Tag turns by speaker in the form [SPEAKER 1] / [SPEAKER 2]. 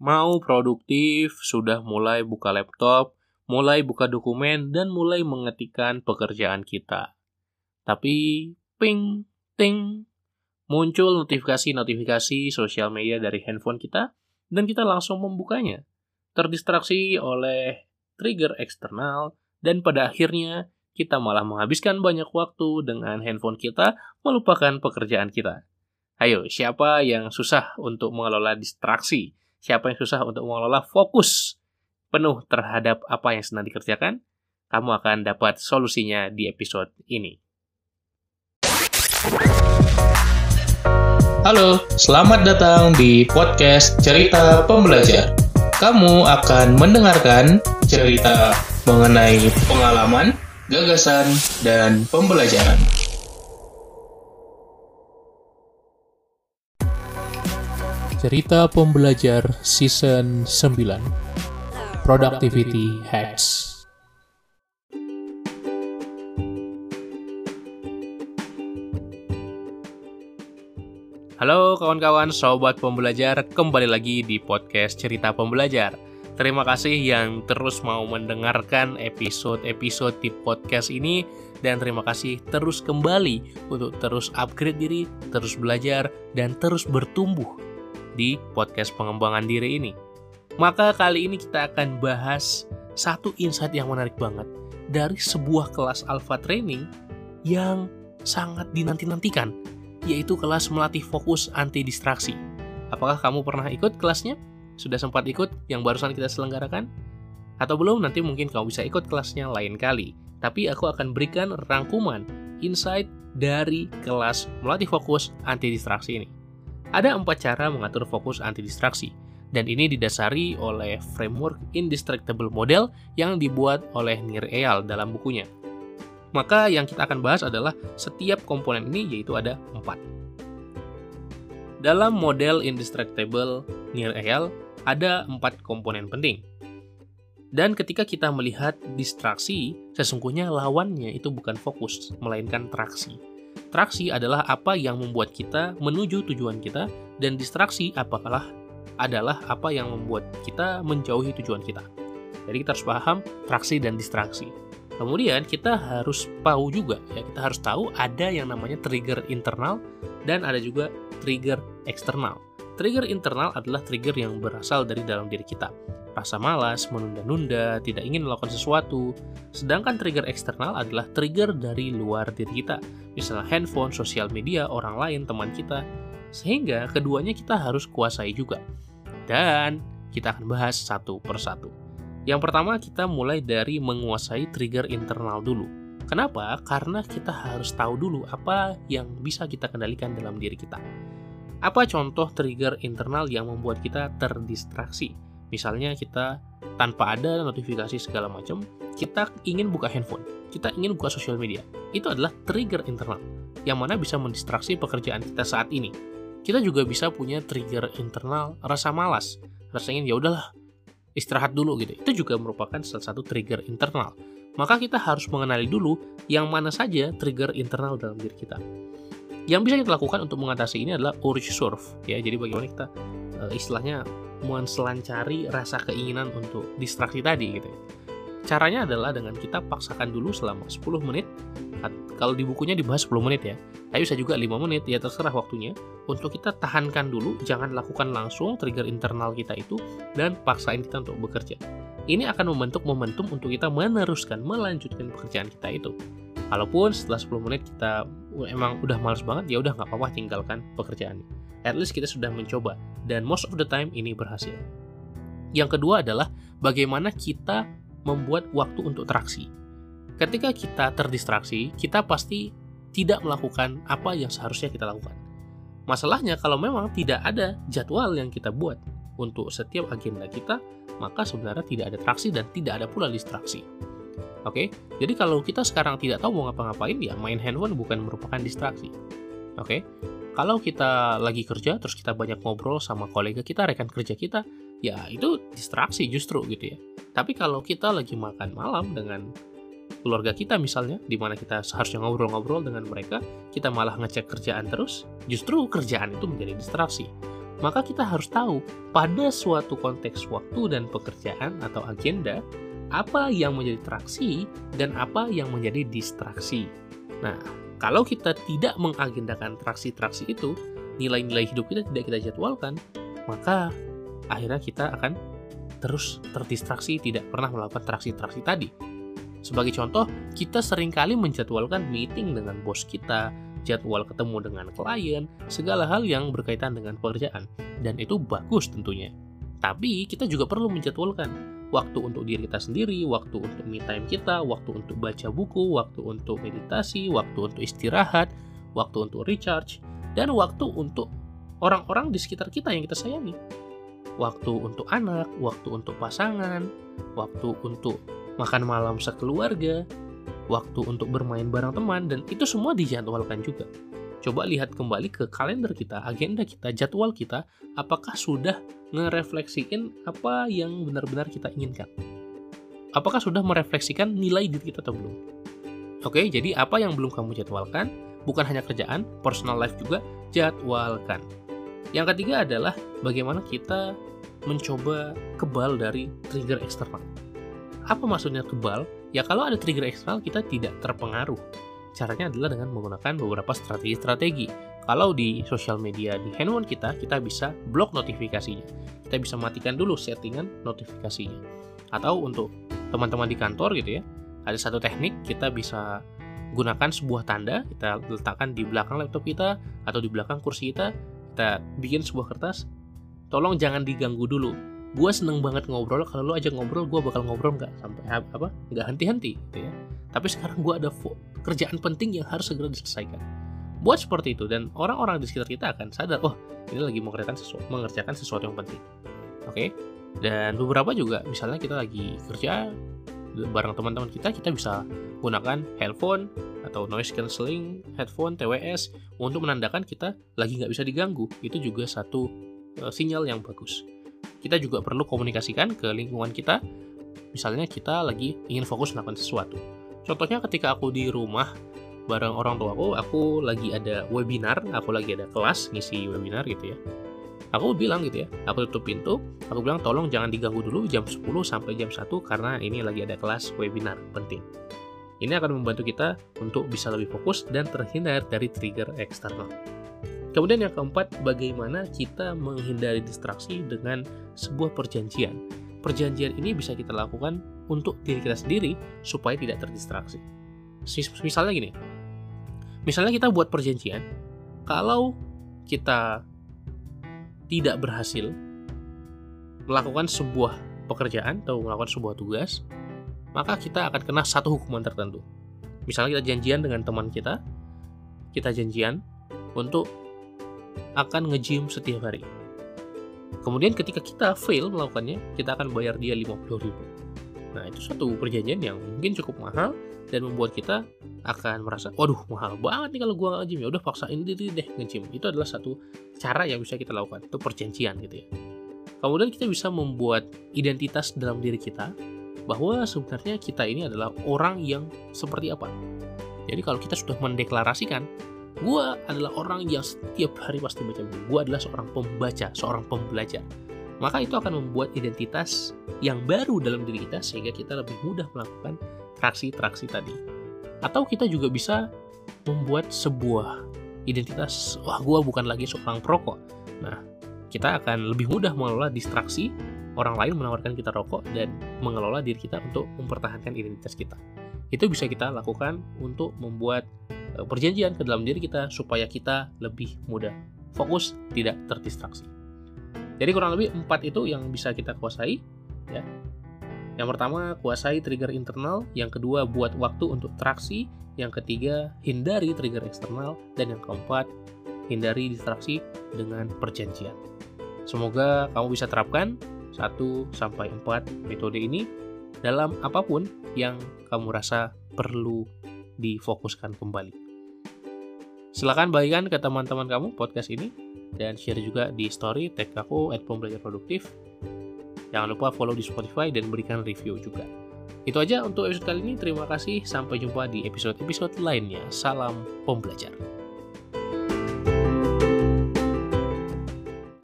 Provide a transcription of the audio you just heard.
[SPEAKER 1] Mau produktif, sudah mulai buka laptop, mulai buka dokumen, dan mulai mengetikkan pekerjaan kita. Tapi, ping, ting, muncul notifikasi-notifikasi sosial media dari handphone kita, dan kita langsung membukanya. Terdistraksi oleh trigger eksternal, dan pada akhirnya kita malah menghabiskan banyak waktu dengan handphone kita, melupakan pekerjaan kita. Ayo, siapa yang susah untuk mengelola distraksi? Siapa yang susah untuk mengelola fokus penuh terhadap apa yang sedang dikerjakan, kamu akan dapat solusinya di episode ini.
[SPEAKER 2] Halo, selamat datang di podcast Cerita Pembelajar. Kamu akan mendengarkan cerita mengenai pengalaman, gagasan, dan pembelajaran. Cerita Pembelajar Season 9 Productivity Hacks.
[SPEAKER 1] Halo kawan-kawan sobat pembelajar, kembali lagi di podcast Cerita Pembelajar. Terima kasih yang terus mau mendengarkan episode-episode di podcast ini dan terima kasih terus kembali untuk terus upgrade diri, terus belajar dan terus bertumbuh di podcast pengembangan diri ini. Maka kali ini kita akan bahas satu insight yang menarik banget dari sebuah kelas alpha training yang sangat dinanti-nantikan, yaitu kelas melatih fokus anti distraksi. Apakah kamu pernah ikut kelasnya? Sudah sempat ikut yang barusan kita selenggarakan? Atau belum, nanti mungkin kamu bisa ikut kelasnya lain kali. Tapi aku akan berikan rangkuman, insight dari kelas melatih fokus anti distraksi ini. Ada empat cara mengatur fokus anti distraksi, dan ini didasari oleh framework Indistractable Model yang dibuat oleh Nir Eyal dalam bukunya. Maka yang kita akan bahas adalah setiap komponen ini yaitu ada empat. Dalam model Indistractable Nir Eyal ada empat komponen penting. Dan ketika kita melihat distraksi, sesungguhnya lawannya itu bukan fokus, melainkan traksi. Traksi adalah apa yang membuat kita menuju tujuan kita, dan distraksi apalah adalah apa yang membuat kita menjauhi tujuan kita. Jadi kita harus paham traksi dan distraksi. Kemudian kita harus tahu juga, ya kita harus tahu ada yang namanya trigger internal dan ada juga trigger eksternal. Trigger internal adalah trigger yang berasal dari dalam diri kita rasa malas, menunda-nunda, tidak ingin melakukan sesuatu. Sedangkan trigger eksternal adalah trigger dari luar diri kita, misalnya handphone, sosial media, orang lain, teman kita. Sehingga keduanya kita harus kuasai juga. Dan kita akan bahas satu persatu. Yang pertama kita mulai dari menguasai trigger internal dulu. Kenapa? Karena kita harus tahu dulu apa yang bisa kita kendalikan dalam diri kita. Apa contoh trigger internal yang membuat kita terdistraksi? Misalnya kita tanpa ada notifikasi segala macam, kita ingin buka handphone, kita ingin buka sosial media. Itu adalah trigger internal yang mana bisa mendistraksi pekerjaan kita saat ini. Kita juga bisa punya trigger internal rasa malas, rasa ingin ya udahlah istirahat dulu gitu. Itu juga merupakan salah satu trigger internal. Maka kita harus mengenali dulu yang mana saja trigger internal dalam diri kita. Yang bisa kita lakukan untuk mengatasi ini adalah urge surf ya. Jadi bagaimana kita uh, istilahnya selancari rasa keinginan untuk distraksi tadi gitu. Caranya adalah dengan kita paksakan dulu selama 10 menit. Kalau di bukunya dibahas 10 menit ya. Tapi bisa juga 5 menit ya terserah waktunya. Untuk kita tahankan dulu, jangan lakukan langsung trigger internal kita itu dan paksain kita untuk bekerja. Ini akan membentuk momentum untuk kita meneruskan, melanjutkan pekerjaan kita itu. Kalaupun setelah 10 menit kita emang udah males banget, ya udah nggak apa-apa tinggalkan pekerjaannya. At least kita sudah mencoba dan most of the time ini berhasil. Yang kedua adalah bagaimana kita membuat waktu untuk traksi. Ketika kita terdistraksi, kita pasti tidak melakukan apa yang seharusnya kita lakukan. Masalahnya kalau memang tidak ada jadwal yang kita buat untuk setiap agenda kita, maka sebenarnya tidak ada traksi dan tidak ada pula distraksi. Oke, jadi kalau kita sekarang tidak tahu mau ngapa-ngapain, ya main handphone bukan merupakan distraksi. Oke, kalau kita lagi kerja terus kita banyak ngobrol sama kolega kita, rekan kerja kita, ya itu distraksi justru gitu ya. Tapi kalau kita lagi makan malam dengan keluarga kita misalnya, di mana kita seharusnya ngobrol-ngobrol dengan mereka, kita malah ngecek kerjaan terus, justru kerjaan itu menjadi distraksi. maka kita harus tahu pada suatu konteks waktu dan pekerjaan atau agenda, apa yang menjadi traksi dan apa yang menjadi distraksi. Nah, kalau kita tidak mengagendakan traksi-traksi itu, nilai-nilai hidup kita tidak kita jadwalkan, maka akhirnya kita akan terus terdistraksi, tidak pernah melakukan traksi-traksi tadi. Sebagai contoh, kita sering kali menjadwalkan meeting dengan bos kita, jadwal ketemu dengan klien, segala hal yang berkaitan dengan pekerjaan. Dan itu bagus tentunya. Tapi kita juga perlu menjadwalkan waktu untuk diri kita sendiri, waktu untuk me time kita, waktu untuk baca buku, waktu untuk meditasi, waktu untuk istirahat, waktu untuk recharge, dan waktu untuk orang-orang di sekitar kita yang kita sayangi. Waktu untuk anak, waktu untuk pasangan, waktu untuk makan malam sekeluarga, waktu untuk bermain bareng teman, dan itu semua dijadwalkan juga. Coba lihat kembali ke kalender kita, agenda kita, jadwal kita, apakah sudah ngerefleksikan apa yang benar-benar kita inginkan? Apakah sudah merefleksikan nilai diri kita atau belum? Oke, jadi apa yang belum kamu jadwalkan, bukan hanya kerjaan, personal life juga, jadwalkan. Yang ketiga adalah bagaimana kita mencoba kebal dari trigger eksternal. Apa maksudnya kebal? Ya kalau ada trigger eksternal kita tidak terpengaruh. Caranya adalah dengan menggunakan beberapa strategi-strategi. Kalau di sosial media di handphone kita, kita bisa blok notifikasinya. Kita bisa matikan dulu settingan notifikasinya. Atau untuk teman-teman di kantor gitu ya, ada satu teknik kita bisa gunakan sebuah tanda, kita letakkan di belakang laptop kita atau di belakang kursi kita, kita bikin sebuah kertas, tolong jangan diganggu dulu gue seneng banget ngobrol kalau lo aja ngobrol gue bakal ngobrol nggak sampai apa nggak henti-henti gitu ya tapi sekarang gue ada kerjaan penting yang harus segera diselesaikan buat seperti itu dan orang-orang di sekitar kita akan sadar oh ini lagi mengerjakan sesuatu mengerjakan sesuatu yang penting oke okay? dan beberapa juga misalnya kita lagi kerja bareng teman-teman kita kita bisa gunakan handphone atau noise cancelling headphone TWS untuk menandakan kita lagi nggak bisa diganggu itu juga satu uh, sinyal yang bagus kita juga perlu komunikasikan ke lingkungan kita. Misalnya kita lagi ingin fokus melakukan sesuatu. Contohnya ketika aku di rumah bareng orang tua aku, aku lagi ada webinar, aku lagi ada kelas ngisi webinar gitu ya. Aku bilang gitu ya, aku tutup pintu, aku bilang tolong jangan diganggu dulu jam 10 sampai jam 1 karena ini lagi ada kelas webinar penting. Ini akan membantu kita untuk bisa lebih fokus dan terhindar dari trigger eksternal. Kemudian yang keempat, bagaimana kita menghindari distraksi dengan sebuah perjanjian. Perjanjian ini bisa kita lakukan untuk diri kita sendiri supaya tidak terdistraksi. Misalnya gini, misalnya kita buat perjanjian, kalau kita tidak berhasil melakukan sebuah pekerjaan atau melakukan sebuah tugas, maka kita akan kena satu hukuman tertentu. Misalnya kita janjian dengan teman kita, kita janjian untuk akan nge-gym setiap hari. Kemudian ketika kita fail melakukannya, kita akan bayar dia 50 ribu. Nah, itu satu perjanjian yang mungkin cukup mahal dan membuat kita akan merasa, waduh mahal banget nih kalau gua nggak nge-gym. Ya udah paksain diri deh nge-gym. Itu adalah satu cara yang bisa kita lakukan. Itu perjanjian gitu ya. Kemudian kita bisa membuat identitas dalam diri kita bahwa sebenarnya kita ini adalah orang yang seperti apa. Jadi kalau kita sudah mendeklarasikan gue adalah orang yang setiap hari pasti baca buku. Gue adalah seorang pembaca, seorang pembelajar. Maka itu akan membuat identitas yang baru dalam diri kita sehingga kita lebih mudah melakukan traksi-traksi tadi. Atau kita juga bisa membuat sebuah identitas, wah gue bukan lagi seorang perokok. Nah, kita akan lebih mudah mengelola distraksi orang lain menawarkan kita rokok dan mengelola diri kita untuk mempertahankan identitas kita. Itu bisa kita lakukan untuk membuat perjanjian ke dalam diri kita supaya kita lebih mudah fokus, tidak terdistraksi. Jadi kurang lebih empat itu yang bisa kita kuasai. Ya. Yang pertama, kuasai trigger internal. Yang kedua, buat waktu untuk traksi. Yang ketiga, hindari trigger eksternal. Dan yang keempat, hindari distraksi dengan perjanjian. Semoga kamu bisa terapkan 1 sampai 4 metode ini dalam apa pun yang kamu rasa perlu difokuskan kembali. Silahkan bagikan ke teman-teman kamu podcast ini dan share juga di story tag aku at pembelajar produktif. Jangan lupa follow di Spotify dan berikan review juga. Itu aja untuk episode kali ini. Terima kasih. Sampai jumpa di episode-episode lainnya. Salam pembelajar.